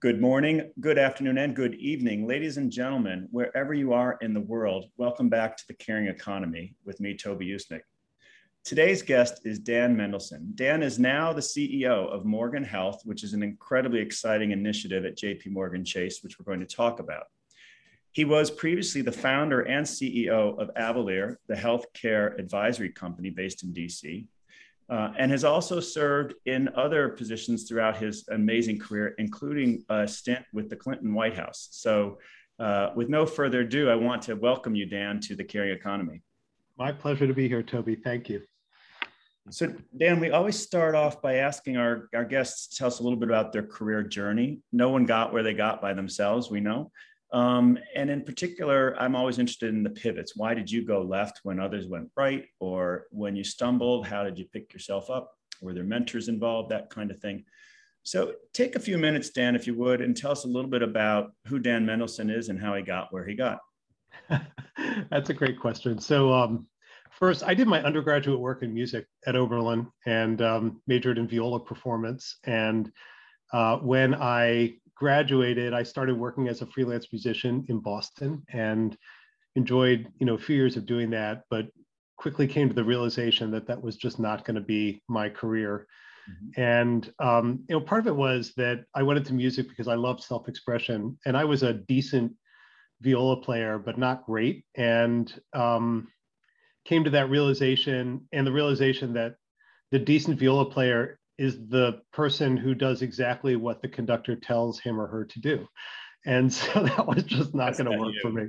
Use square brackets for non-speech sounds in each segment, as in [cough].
Good morning, good afternoon, and good evening, ladies and gentlemen, wherever you are in the world. Welcome back to the Caring Economy with me, Toby Usnik. Today's guest is Dan Mendelson. Dan is now the CEO of Morgan Health, which is an incredibly exciting initiative at JP Morgan Chase, which we're going to talk about. He was previously the founder and CEO of Avalere, the healthcare advisory company based in DC, uh, and has also served in other positions throughout his amazing career, including a stint with the Clinton White House. So, uh, with no further ado, I want to welcome you, Dan, to the Caring Economy. My pleasure to be here, Toby. Thank you. So, Dan, we always start off by asking our, our guests to tell us a little bit about their career journey. No one got where they got by themselves, we know. Um, and in particular, I'm always interested in the pivots. Why did you go left when others went right? Or when you stumbled, how did you pick yourself up? Were there mentors involved? That kind of thing. So take a few minutes, Dan, if you would, and tell us a little bit about who Dan Mendelson is and how he got where he got. [laughs] That's a great question. So, um, first, I did my undergraduate work in music at Oberlin and um, majored in viola performance. And uh, when I graduated, I started working as a freelance musician in Boston and enjoyed, you know, a few years of doing that, but quickly came to the realization that that was just not going to be my career. Mm-hmm. And um, you know, part of it was that I went into music because I loved self-expression, and I was a decent viola player, but not great. And um, came to that realization, and the realization that the decent viola player is the person who does exactly what the conductor tells him or her to do. And [laughs] so that was just not going to work you. for me.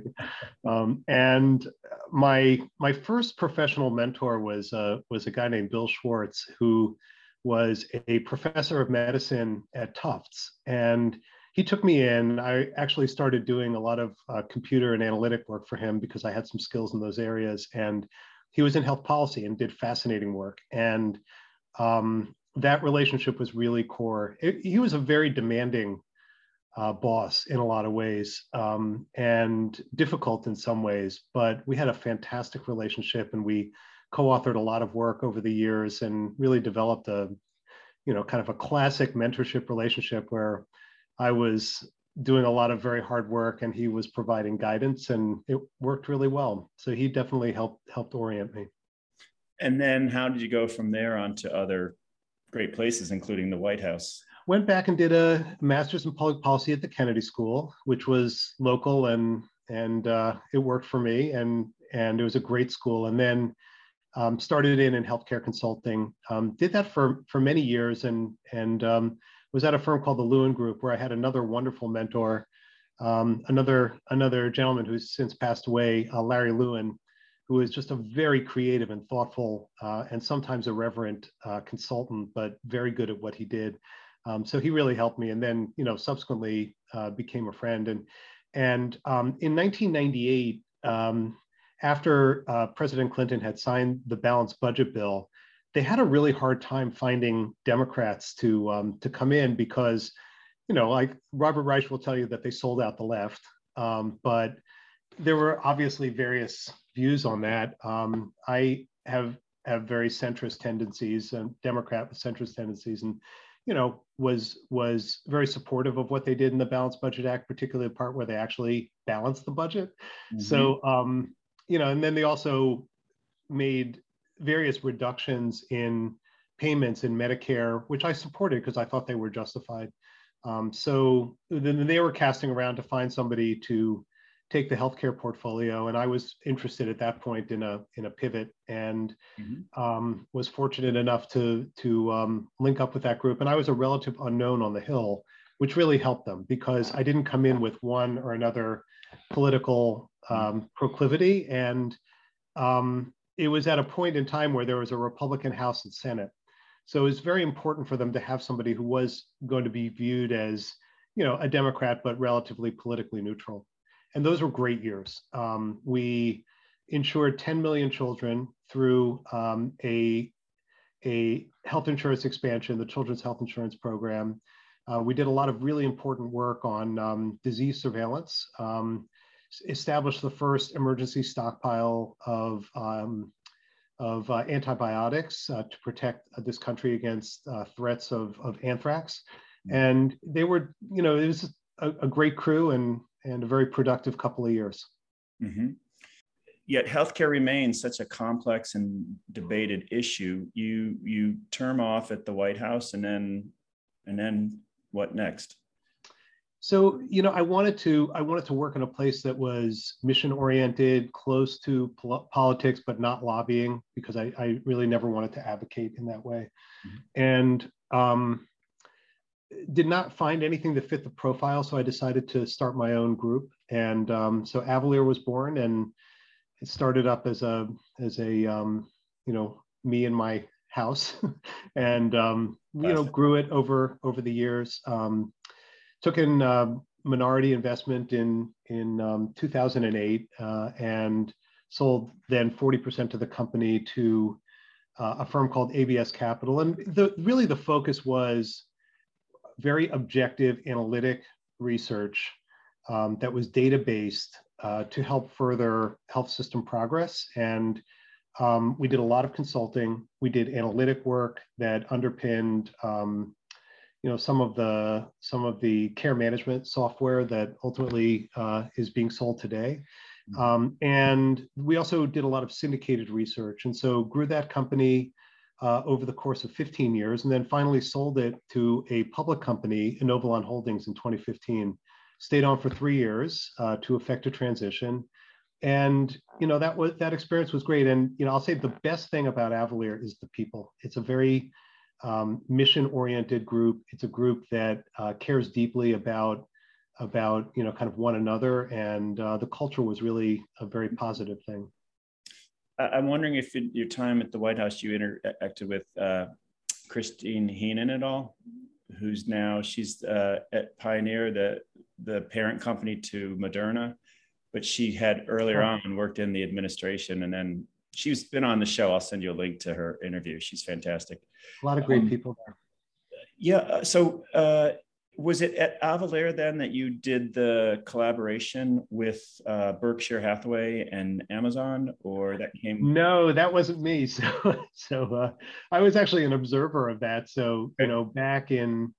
Um, and my my first professional mentor was uh, was a guy named Bill Schwartz, who was a professor of medicine at Tufts. And he took me in. I actually started doing a lot of uh, computer and analytic work for him because I had some skills in those areas. And he was in health policy and did fascinating work. And um, that relationship was really core. It, he was a very demanding uh, boss in a lot of ways um, and difficult in some ways, but we had a fantastic relationship and we co-authored a lot of work over the years and really developed a, you know, kind of a classic mentorship relationship where I was doing a lot of very hard work and he was providing guidance and it worked really well. So he definitely helped helped orient me. And then how did you go from there on to other great places, including the White House. Went back and did a master's in public policy at the Kennedy School, which was local and and uh, it worked for me and and it was a great school. And then um, started in in healthcare consulting. Um, did that for for many years and and um, was at a firm called the Lewin Group where I had another wonderful mentor, um, another another gentleman who's since passed away, uh, Larry Lewin, who is just a very creative and thoughtful uh, and sometimes irreverent uh, consultant, but very good at what he did. Um, so he really helped me, and then you know subsequently uh, became a friend. And and um, in 1998, um, after uh, President Clinton had signed the balanced budget bill, they had a really hard time finding Democrats to um, to come in because you know like Robert Reich will tell you that they sold out the left, um, but there were obviously various views on that. Um, I have have very centrist tendencies and Democrat with centrist tendencies, and you know was was very supportive of what they did in the Balanced Budget Act, particularly the part where they actually balanced the budget. Mm-hmm. So um, you know, and then they also made various reductions in payments in Medicare, which I supported because I thought they were justified. Um, so then they were casting around to find somebody to take the healthcare portfolio, and I was interested at that point in a in a pivot, and mm-hmm. um, was fortunate enough to to um, link up with that group. And I was a relative unknown on the Hill, which really helped them because I didn't come in with one or another political um, proclivity, and um, it was at a point in time where there was a Republican House and Senate. So it was very important for them to have somebody who was going to be viewed as, you know, a Democrat but relatively politically neutral and those were great years. Um, we insured 10 million children through um, a, a health insurance expansion, the Children's Health Insurance Program. Uh, we did a lot of really important work on um, disease surveillance, um, established the first emergency stockpile of, um, of uh, antibiotics uh, to protect this country against uh, threats of, of anthrax. Mm-hmm. And they were, you know, it was a, a great crew and and a very productive couple of years. Mm-hmm. Yet healthcare remains such a complex and debated issue. You you term off at the White House, and then and then what next? So you know, I wanted to I wanted to work in a place that was mission oriented, close to pol- politics, but not lobbying, because I, I really never wanted to advocate in that way, mm-hmm. and um, did not find anything that fit the profile. So I decided to start my own group, and um, so Avalere was born, and it started up as a as a um, you know me and my house, [laughs] and um, you know grew it over over the years. Um, took in uh, minority investment in in um, 2008 uh, and sold then 40% of the company to uh, a firm called ABS Capital. And the, really the focus was very objective analytic research um, that was data based uh, to help further health system progress. And um, we did a lot of consulting. We did analytic work that underpinned, um, you know, some of the some of the care management software that ultimately uh, is being sold today. Mm-hmm. Um, and we also did a lot of syndicated research, and so grew that company uh, over the course of 15 years, and then finally sold it to a public company, Inovalon Holdings, in 2015 stayed on for three years uh, to effect a transition. And you know that was that experience was great. And you know I'll say the best thing about Avalere is the people. It's a very um, mission-oriented group. It's a group that uh, cares deeply about about you know kind of one another, and uh, the culture was really a very positive thing. I'm wondering if in your time at the White House you interacted with uh, Christine Heenan at all, who's now she's uh, at Pioneer, the the parent company to Moderna, but she had earlier on worked in the administration and then she's been on the show. I'll send you a link to her interview. She's fantastic. A lot of great um, people there. Yeah. Uh, so, uh, was it at Avalere then that you did the collaboration with uh, Berkshire Hathaway and Amazon, or that came? No, that wasn't me. [laughs] So, so uh, I was actually an observer of that. So, you know, back in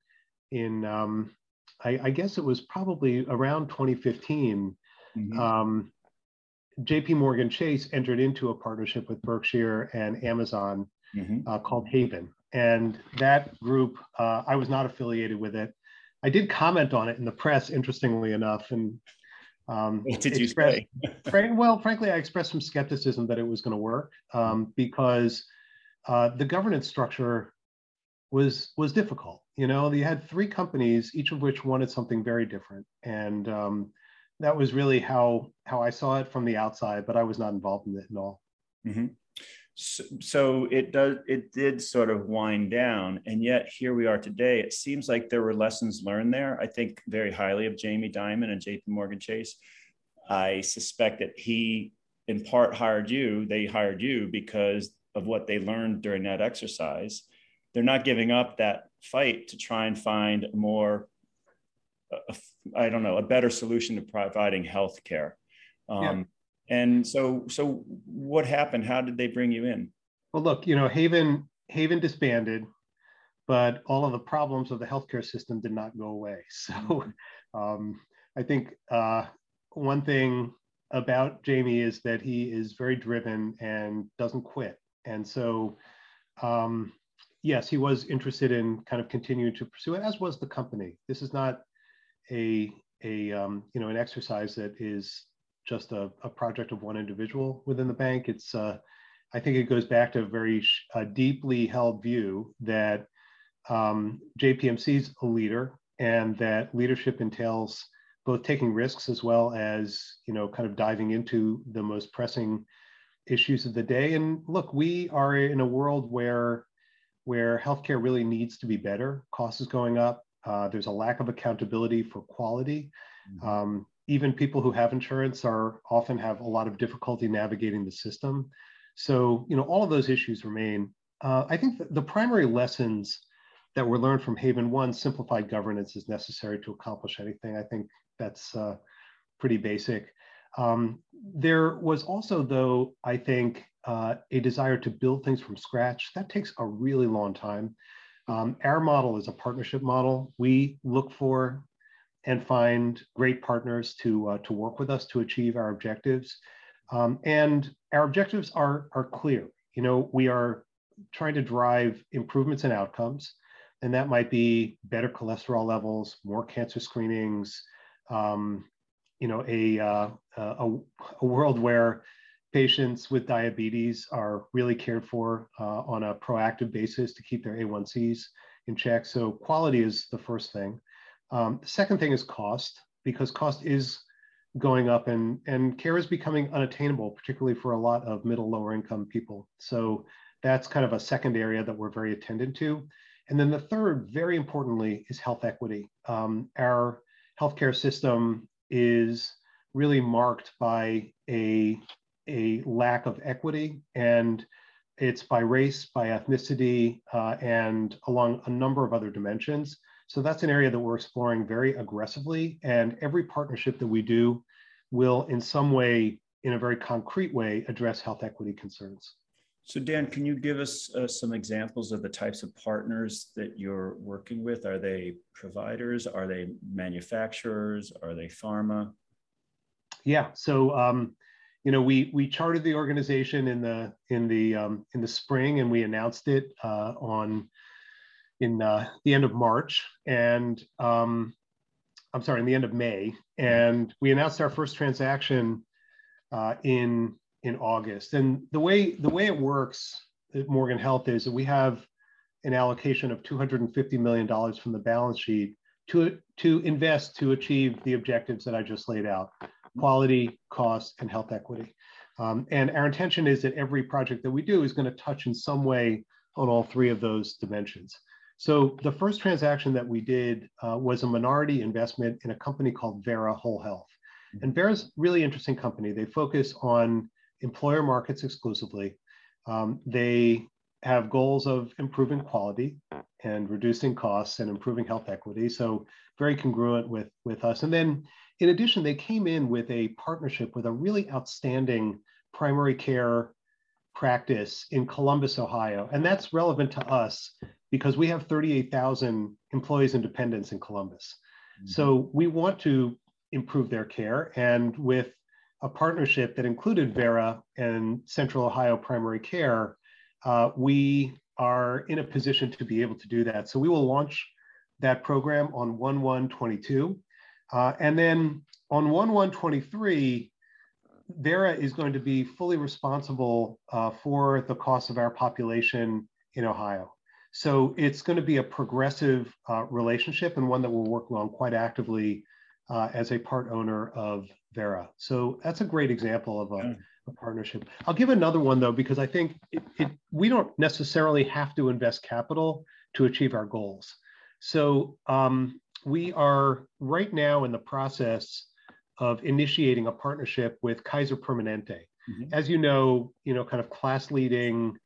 in um, I, I, guess it was probably around 2015. Mm-hmm. Um, JP Morgan Chase entered into a partnership with Berkshire and Amazon mm-hmm. uh, called Haven. And that group, uh, I was not affiliated with it. I did comment on it in the press, interestingly enough. And um, what did you say? [laughs] well, frankly, I expressed some skepticism that it was going to work um, because uh, the governance structure was was difficult you know you had three companies each of which wanted something very different and um, that was really how how i saw it from the outside but i was not involved in it at all mm-hmm. So, so, it does it did sort of wind down and yet here we are today. It seems like there were lessons learned there. I think very highly of jamie dimon and jp morgan chase. I suspect that he in part hired you they hired you because of what they learned during that exercise. They're not giving up that fight to try and find a more I don't know a better solution to providing health care um, yeah. And so so what happened how did they bring you in well look you know haven haven disbanded but all of the problems of the healthcare system did not go away [laughs] so mm-hmm. um, i think uh, one thing about jamie is that he is very driven and doesn't quit and so um, yes, he was interested in kind of continuing to pursue it, as was the company. This is not a a um, you know an exercise that is just a, a, project of one individual within the bank. It's uh, I think it goes back to a very uh, deeply held view that um, JPMC is a leader, and that leadership entails both taking risks as well as you know kind of diving into the most pressing issues of the day. And look, we are in a world where where healthcare really needs to be better. Cost is going up. Uh, there's a lack of accountability for quality. Mm-hmm. Um, even people who have insurance are often have a lot of difficulty navigating the system. So, you know, all of those issues remain. Uh, I think the primary lessons that were learned from Haven one, simplified governance is necessary to accomplish anything. I think that's uh, pretty basic. Um, there was also, though, I think, uh, a desire to build things from scratch. That takes a really long time. Um, our model is a partnership model. We look for and find great partners to, uh, to work with us to achieve our objectives. Um, and our objectives are, are clear. You know, we are trying to drive improvements in outcomes, and that might be better cholesterol levels, more cancer screenings, um, you know, a, uh, a, a world where patients with diabetes are really cared for uh, on a proactive basis to keep their A1Cs in check. So quality is the first thing. Um, the second thing is cost, because cost is going up and, and care is becoming unattainable, particularly for a lot of middle lower income people. So that's kind of a second area that we're very attendant to. And then the third, very importantly, is health equity. Um, our healthcare system is really marked by a a lack of equity, and it's by race, by ethnicity, uh, and along a number of other dimensions. So that's an area that we're exploring very aggressively. And every partnership that we do will, in some way, in a very concrete way, address health equity concerns. So, Dan, can you give us uh, some examples of the types of partners that you're working with? Are they providers? Are they manufacturers? Are they pharma? Yeah. So, um, you know, we we charted the organization in the in the um, in the spring, and we announced it uh, on in uh, the end of March, and um, I'm sorry, in the end of May, and we announced our first transaction uh, in in August. And the way the way it works at Morgan Health is that we have an allocation of 250 million dollars from the balance sheet to to invest to achieve the objectives that I just laid out quality, cost, and health equity. Um, and our intention is that every project that we do is going to touch in some way on all three of those dimensions. So the first transaction that we did uh, was a minority investment in a company called Vera Whole Health. And Vera's really interesting company. They focus on employer markets exclusively. Um, they have goals of improving quality and reducing costs and improving health equity. So very congruent with, with us. And then in addition, they came in with a partnership with a really outstanding primary care practice in Columbus, Ohio. And that's relevant to us because we have 38,000 employees and dependents in Columbus. Mm-hmm. So we want to improve their care. And with a partnership that included Vera and Central Ohio Primary Care, uh, we are in a position to be able to do that. So we will launch that program on 1 1 22. Uh, and then on 1123, Vera is going to be fully responsible uh, for the cost of our population in Ohio. So it's going to be a progressive uh, relationship and one that we're working on quite actively uh, as a part owner of Vera. So that's a great example of a, a partnership. I'll give another one though, because I think it, it, we don't necessarily have to invest capital to achieve our goals. So um, we are right now in the process of initiating a partnership with Kaiser Permanente. Mm-hmm. As you know, you know, kind of class leading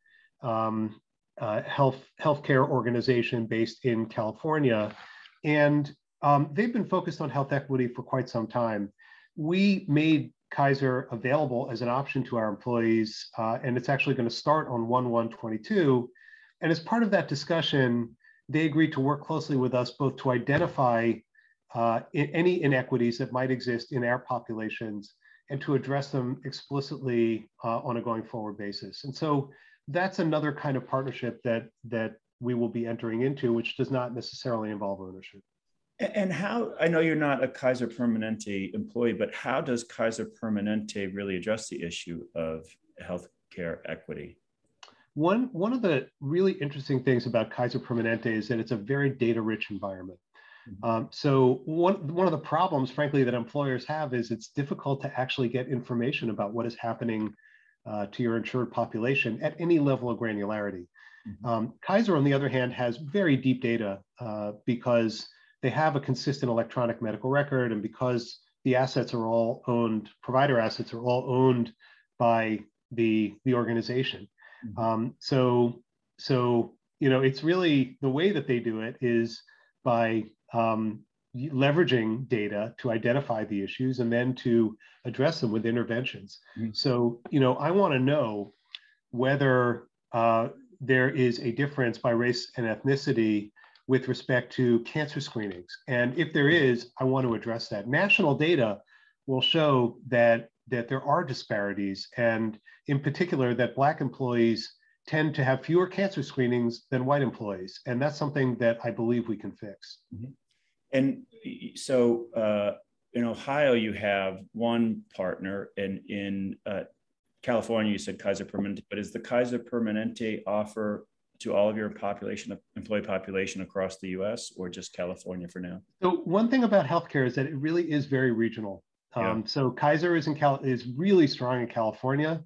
um, uh, health healthcare organization based in California, and um, they've been focused on health equity for quite some time. We made Kaiser available as an option to our employees, uh, and it's actually going to start on 1 1 22. And as part of that discussion, they agreed to work closely with us both to identify uh, in, any inequities that might exist in our populations and to address them explicitly uh, on a going forward basis. And so that's another kind of partnership that that we will be entering into, which does not necessarily involve ownership. And how, I know you're not a Kaiser Permanente employee, but how does Kaiser Permanente really address the issue of healthcare equity? One, one of the really interesting things about Kaiser Permanente is that it's a very data rich environment. Mm-hmm. Um, so one, one of the problems, frankly, that employers have is it's difficult to actually get information about what is happening uh, to your insured population at any level of granularity. Mm-hmm. Um, Kaiser, on the other hand, has very deep data uh, because they have a consistent electronic medical record and because the assets are all owned, provider assets are all owned by the, the organization. Mm-hmm. Um, so, so you know, it's really the way that they do it is by um, leveraging data to identify the issues and then to address them with interventions. Mm-hmm. So, you know, I want to know whether uh, there is a difference by race and ethnicity with respect to cancer screenings. And if there is, I want to address that. National data will show that, that there are disparities, and in particular, that Black employees tend to have fewer cancer screenings than white employees. And that's something that I believe we can fix. Mm-hmm. And so uh, in Ohio, you have one partner, and in uh, California, you said Kaiser Permanente, but is the Kaiser Permanente offer to all of your population, employee population across the US or just California for now? So one thing about healthcare is that it really is very regional. Yeah. Um, so Kaiser is in Cal is really strong in California,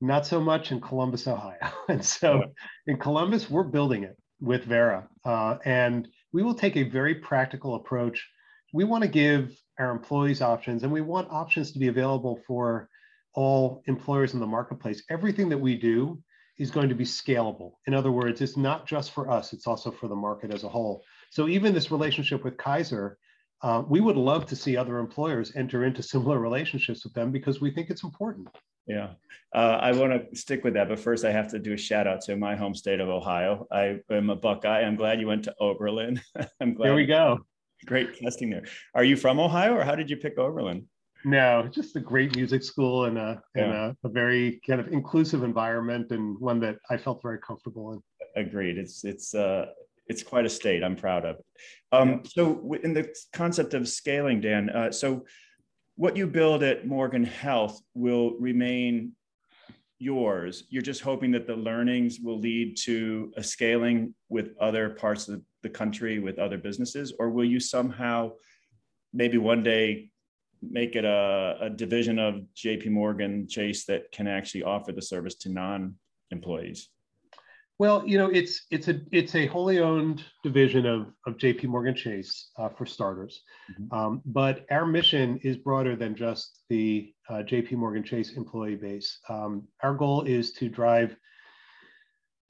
not so much in Columbus, Ohio. [laughs] and so yeah. in Columbus, we're building it with Vera, uh, and we will take a very practical approach. We want to give our employees options, and we want options to be available for all employers in the marketplace. Everything that we do is going to be scalable. In other words, it's not just for us, it's also for the market as a whole. So even this relationship with Kaiser, uh, we would love to see other employers enter into similar relationships with them because we think it's important. Yeah, uh, I want to stick with that, but first I have to do a shout out to my home state of Ohio. I am a Buckeye. I'm glad you went to Oberlin. [laughs] I'm glad. There we go. Great testing there. Are you from Ohio, or how did you pick Oberlin? No, just a great music school and a yeah. and a, a, very kind of inclusive environment and one that I felt very comfortable in. Agreed. It's it's uh it's quite a state. I'm proud of it. Um, so in the concept of scaling, Dan, uh, so what you build at Morgan Health will remain yours. You're just hoping that the learnings will lead to a scaling with other parts of the country with other businesses, or will you somehow maybe one day make it a, a division of JP Morgan Chase that can actually offer the service to non-employees? Well, you know, it's it's a it's a wholly owned division of of J.P. Morgan Chase uh, for starters, mm-hmm. um, but our mission is broader than just the uh, J.P. Morgan Chase employee base. Um, our goal is to drive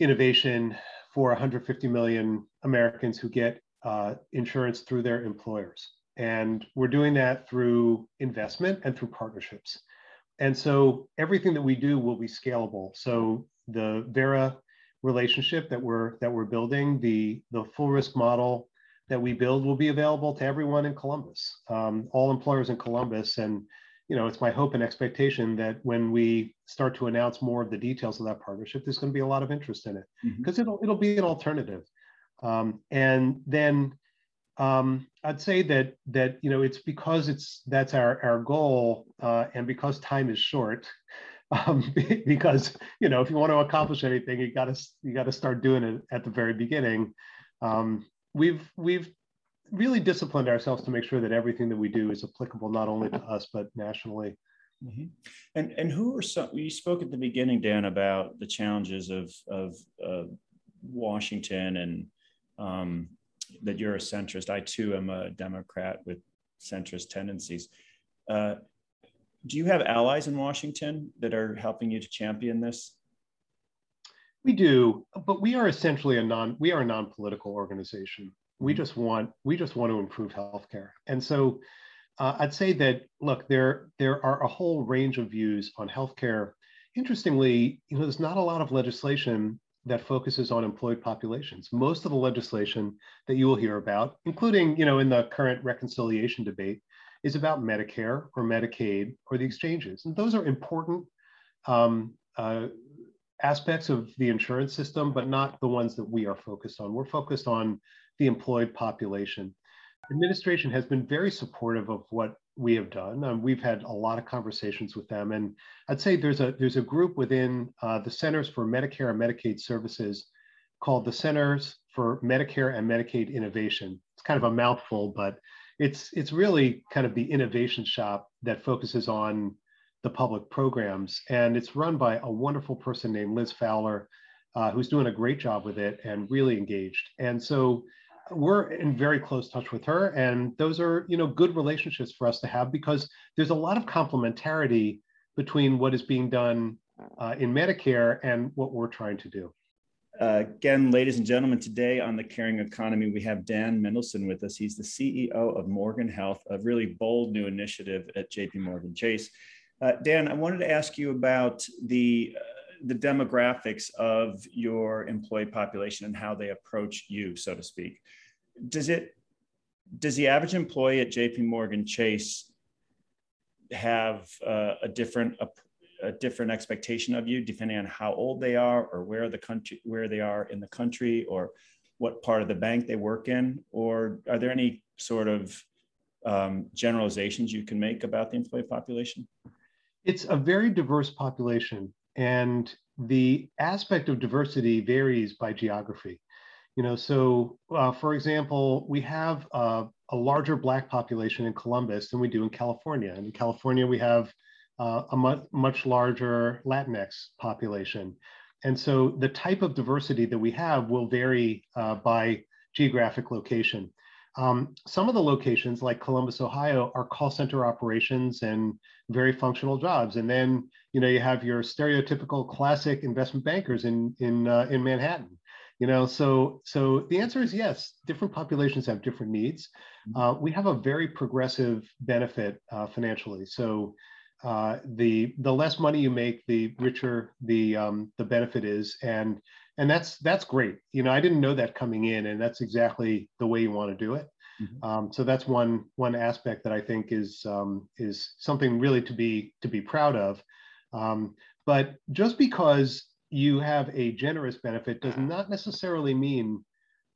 innovation for 150 million Americans who get uh, insurance through their employers. And we're doing that through investment and through partnerships. And so everything that we do will be scalable. So the Vera relationship that we're that we're building, the the full risk model that we build will be available to everyone in Columbus, um, all employers in Columbus. And you know, it's my hope and expectation that when we start to announce more of the details of that partnership, there's going to be a lot of interest in it because mm-hmm. it'll it'll be an alternative. Um, and then um, I'd say that that you know it's because it's that's our our goal, uh, and because time is short. Um, [laughs] because you know if you want to accomplish anything, you got to you got to start doing it at the very beginning. Um, we've we've really disciplined ourselves to make sure that everything that we do is applicable not only to us but nationally. Mm-hmm. And and who are some? You spoke at the beginning, Dan, about the challenges of of uh, Washington and um, that you're a centrist. I too am a Democrat with centrist tendencies. Uh, do you have allies in Washington that are helping you to champion this? We do, but we are essentially a non we are a non-political organization. We mm-hmm. just want we just want to improve healthcare, and so uh, I'd say that look there there are a whole range of views on healthcare. Interestingly, you know, there's not a lot of legislation that focuses on employed populations. Most of the legislation that you will hear about, including you know in the current reconciliation debate, is about Medicare or Medicaid or the exchanges, and those are important um, uh, aspects of the insurance system, but not the ones that we are focused on. We're focused on the employed population. Administration has been very supportive of what we have done. Um, we've had a lot of conversations with them, and I'd say there's a there's a group within uh, the Centers for Medicare and Medicaid Services called the Centers for Medicare and Medicaid Innovation. It's kind of a mouthful, but it's it's really kind of the innovation shop that focuses on the public programs, and it's run by a wonderful person named Liz Fowler, uh, who's doing a great job with it and really engaged. And so we're in very close touch with her. And those are you know good relationships for us to have because there's a lot of complementarity between what is being done uh, in medicare and what we're trying to do uh, again ladies and gentlemen today on the caring economy we have dan Mendelson with us he's the ceo of morgan health a really bold new initiative at jp morgan chase uh, dan i wanted to ask you about the uh, the demographics of your employee population and how they approach you, so to speak. Does it does the average employee at JP Morgan Chase have uh, a different a, different expectation of you depending on how old they are or where the country where they are in the country or what part of the bank they work in? Or are there any sort of um, generalizations you can make about the employee population? It's a very diverse population and the aspect of diversity varies by geography. You know, so uh, for example, we have uh, a larger Black population in Columbus than we do in California. And in California, we have uh, a much, much larger Latinx population. And so the type of diversity that we have will vary uh, by geographic location. Um, some of the locations, like Columbus, Ohio, are call center operations and very functional jobs. And then, you know, you have your stereotypical classic investment bankers in in uh, in Manhattan you know so so the answer is yes different populations have different needs mm-hmm. uh, we have a very progressive benefit uh, financially so uh, the the less money you make the richer the um, the benefit is and and that's that's great you know i didn't know that coming in and that's exactly the way you want to do it mm-hmm. um, so that's one one aspect that i think is um, is something really to be to be proud of um, but just because you have a generous benefit does not necessarily mean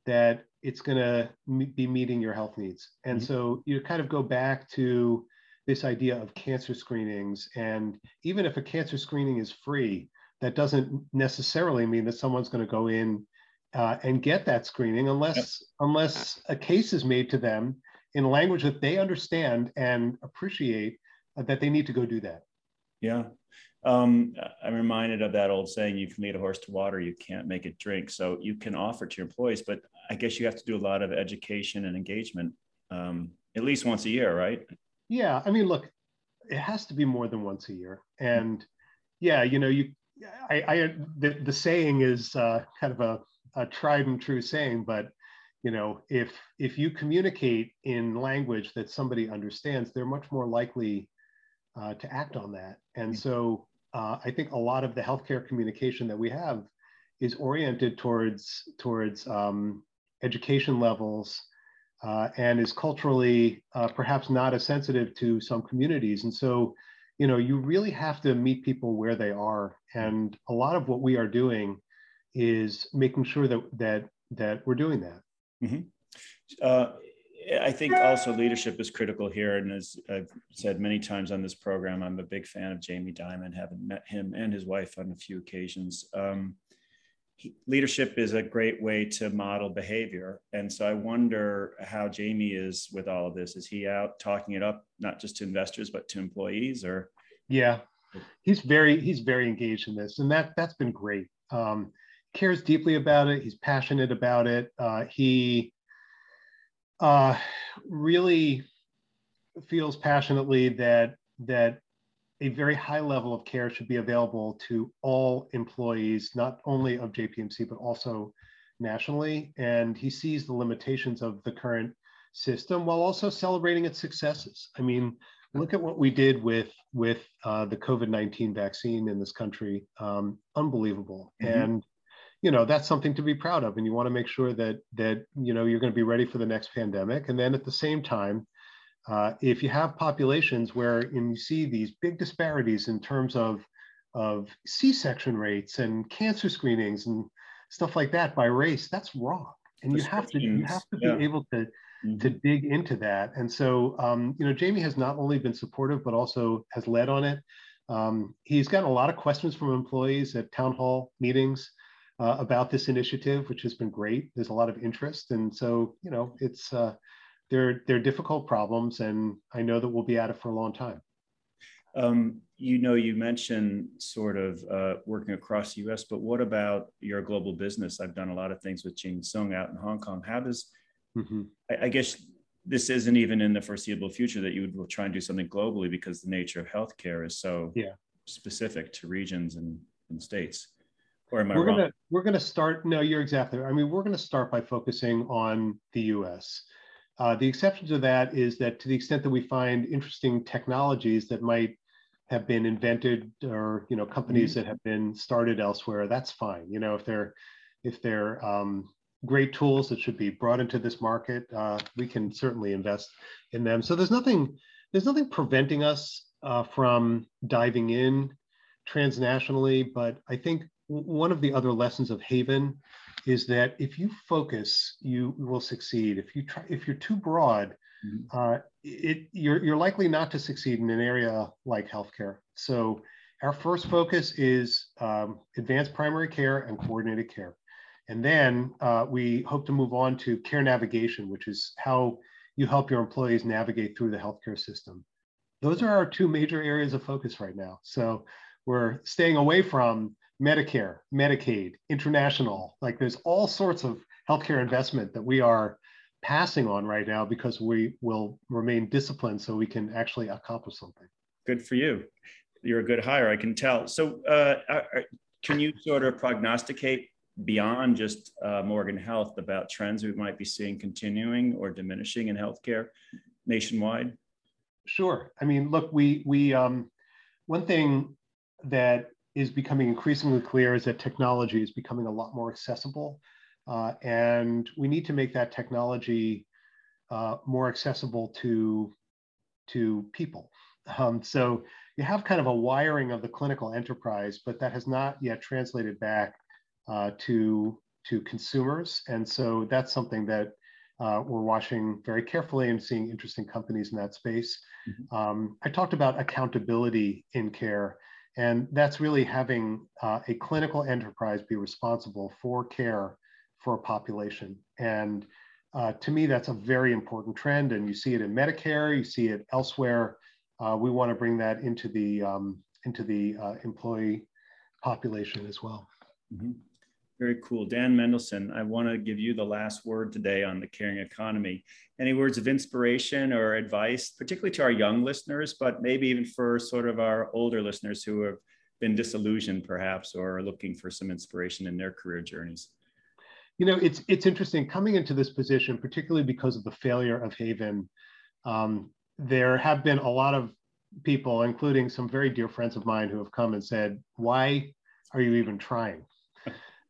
that it's going to be meeting your health needs. And mm-hmm. so you kind of go back to this idea of cancer screenings. And even if a cancer screening is free, that doesn't necessarily mean that someone's going to go in uh, and get that screening unless unless a case is made to them in a language that they understand and appreciate uh, that they need to go do that. Yeah, um, I'm reminded of that old saying, you can lead a horse to water, you can't make it drink. So you can offer to your employees, but I guess you have to do a lot of education and engagement um, at least once a year, right? Yeah. I mean, look, it has to be more than once a year. And yeah, you know, you, I, I the, the saying is uh, kind of a, a tried and true saying, but you know, if if you communicate in language that somebody understands, they're much more likely uh, to act on that. And mm. so uh, I think a lot of the healthcare communication that we have is oriented towards towards um, education levels uh, and is culturally uh, perhaps not as sensitive to some communities. And so, you know, you really have to meet people where they are. And a lot of what we are doing is making sure that that that we're doing that. Mm-hmm. Uh, I think also leadership is critical here. And as I've said many times on this program, I'm a big fan of Jamie Dimon, having met him and his wife on a few occasions. Um, leadership is a great way to model behavior. And so I wonder how Jamie is with all of this. Is he out talking it up, not just to investors, but to employees or? Yeah, he's very, he's very engaged in this and that, that's been great. Um, cares deeply about it. He's passionate about it. Uh, he, uh, really feels passionately that that a very high level of care should be available to all employees, not only of JPMC, but also nationally. And he sees the limitations of the current system while also celebrating its successes. I mean, look at what we did with with uh, the COVID-19 vaccine in this country. Um, unbelievable. Mm-hmm. And you know that's something to be proud of and you want to make sure that that you know you're going to be ready for the next pandemic and then at the same time uh, if you have populations where you see these big disparities in terms of of c-section rates and cancer screenings and stuff like that by race that's wrong and you have to you have to be yeah. able to mm-hmm. to dig into that and so um, you know jamie has not only been supportive but also has led on it um, he's gotten a lot of questions from employees at town hall meetings uh, about this initiative, which has been great. There's a lot of interest, and so you know, it's uh, they're they're difficult problems, and I know that we'll be at it for a long time. Um, you know, you mentioned sort of uh, working across the U.S., but what about your global business? I've done a lot of things with Jing Sung out in Hong Kong. How does mm-hmm. I, I guess this isn't even in the foreseeable future that you would try and do something globally because the nature of healthcare is so yeah. specific to regions and, and states. Or am I we're wrong? Gonna, we're going to start. No, you're exactly. I mean, we're going to start by focusing on the U.S. Uh, the exception to that is that to the extent that we find interesting technologies that might have been invented or you know companies mm-hmm. that have been started elsewhere that's fine you know if they're if they're um, great tools that should be brought into this market uh, we can certainly invest in them so there's nothing there's nothing preventing us uh, from diving in transnationally but i think one of the other lessons of haven is that if you focus you will succeed if you try if you're too broad Mm-hmm. uh, it, you're, you're likely not to succeed in an area like healthcare. So our first focus is um, advanced primary care and coordinated care. And then uh, we hope to move on to care navigation, which is how you help your employees navigate through the healthcare system. Those are our two major areas of focus right now. So we're staying away from Medicare, Medicaid, international, like there's all sorts of healthcare investment that we are passing on right now because we will remain disciplined so we can actually accomplish something. Good for you. You're a good hire, I can tell. So, uh, can you sort of prognosticate beyond just uh, Morgan Health about trends we might be seeing continuing or diminishing in healthcare nationwide? Sure. I mean, look, we we um, one thing that is becoming increasingly clear is that technology is becoming a lot more accessible uh, and we need to make that technology uh, more accessible to, to people. Um, so you have kind of a wiring of the clinical enterprise, but that has not yet translated back uh, to, to consumers. And so that's something that uh, we're watching very carefully and seeing interesting companies in that space. Mm-hmm. Um, I talked about accountability in care, and that's really having uh, a clinical enterprise be responsible for care for a population. And uh, to me, that's a very important trend. And you see it in Medicare, you see it elsewhere. Uh, we want to bring that into the um, into the uh, employee population as well. Mm-hmm. Very cool. Dan Mendelson, I want to give you the last word today on the caring economy. Any words of inspiration or advice, particularly to our young listeners, but maybe even for sort of our older listeners who have been disillusioned perhaps or are looking for some inspiration in their career journeys? you know, it's it's interesting coming into this position, particularly because of the failure of Haven. Um, there have been a lot of people, including some very dear friends of mine, who have come and said, "Why are you even trying?"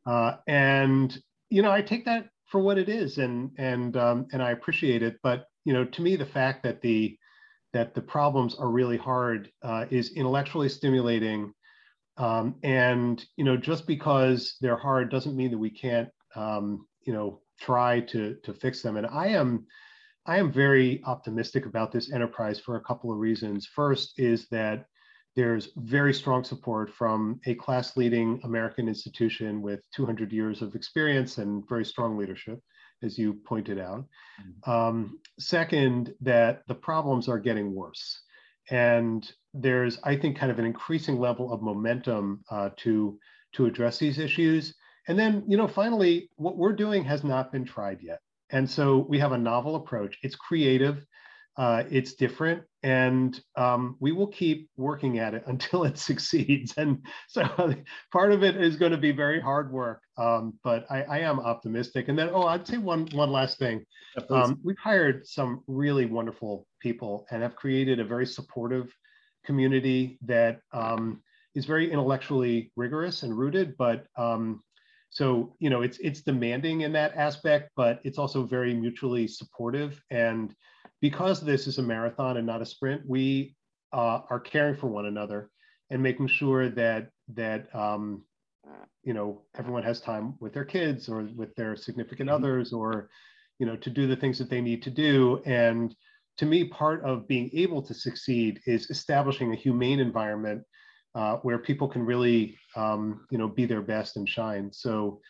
Uh, and you know, I take that for what it is, and and um, and I appreciate it. But you know, to me, the fact that the that the problems are really hard uh, is intellectually stimulating. Um, and you know, just because they're hard doesn't mean that we can't um, you know, try to to fix them. And I am I am very optimistic about this enterprise for a couple of reasons. First is that there's very strong support from a class leading American institution with 200 years of experience and very strong leadership, as you pointed out. Mm-hmm. Um, second, that the problems are getting worse. And there's, I think, kind of an increasing level of momentum uh, to, to address these issues. And then, you know, finally, what we're doing has not been tried yet. And so we have a novel approach. It's creative, uh, it's different, and um, we will keep working at it [laughs] until it succeeds. And so [laughs] part of it is going to be very hard work, um, but I, I, am optimistic. And then, oh, I'd say one one last thing. Um, we've hired some really wonderful people and have created a very supportive community that um, is very intellectually rigorous and rooted, but um, so you know it's it's demanding in that aspect but it's also very mutually supportive and because this is a marathon and not a sprint we uh, are caring for one another and making sure that that um, you know everyone has time with their kids or with their significant mm-hmm. others or you know to do the things that they need to do and to me part of being able to succeed is establishing a humane environment uh, where people can really, um, you know, be their best and shine. So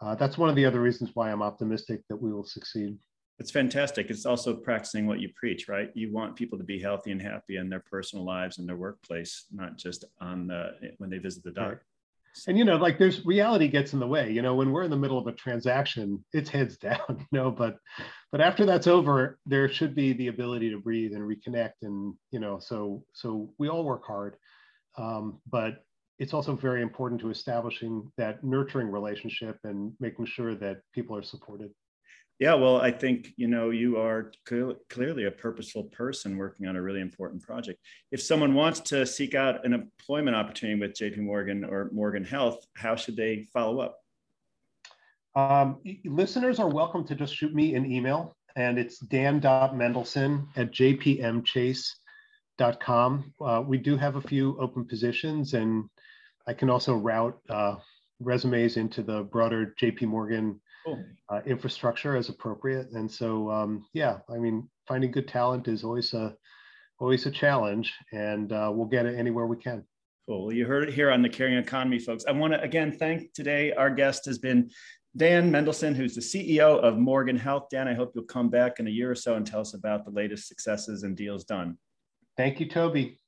uh, that's one of the other reasons why I'm optimistic that we will succeed. It's fantastic. It's also practicing what you preach, right? You want people to be healthy and happy in their personal lives and their workplace, not just on the when they visit the doctor. Right. And you know, like there's reality gets in the way. You know, when we're in the middle of a transaction, it's heads [laughs] down. You know, but but after that's over, there should be the ability to breathe and reconnect. And you know, so so we all work hard. Um, but it's also very important to establishing that nurturing relationship and making sure that people are supported. Yeah, well, I think you know you are clearly, clearly a purposeful person working on a really important project. If someone wants to seek out an employment opportunity with JP Morgan or Morgan Health, how should they follow up? Um, listeners are welcome to just shoot me an email, and it's dan.mendelson at jpmchase.com. Uh, we do have a few open positions, and I can also route uh, resumes into the broader JP Morgan cool. uh, infrastructure as appropriate. And so, um, yeah, I mean, finding good talent is always a always a challenge, and uh, we'll get it anywhere we can. Cool. Well, you heard it here on the Caring Economy, folks. I want to again thank today. Our guest has been Dan Mendelson, who's the CEO of Morgan Health. Dan, I hope you'll come back in a year or so and tell us about the latest successes and deals done. Thank you, Toby.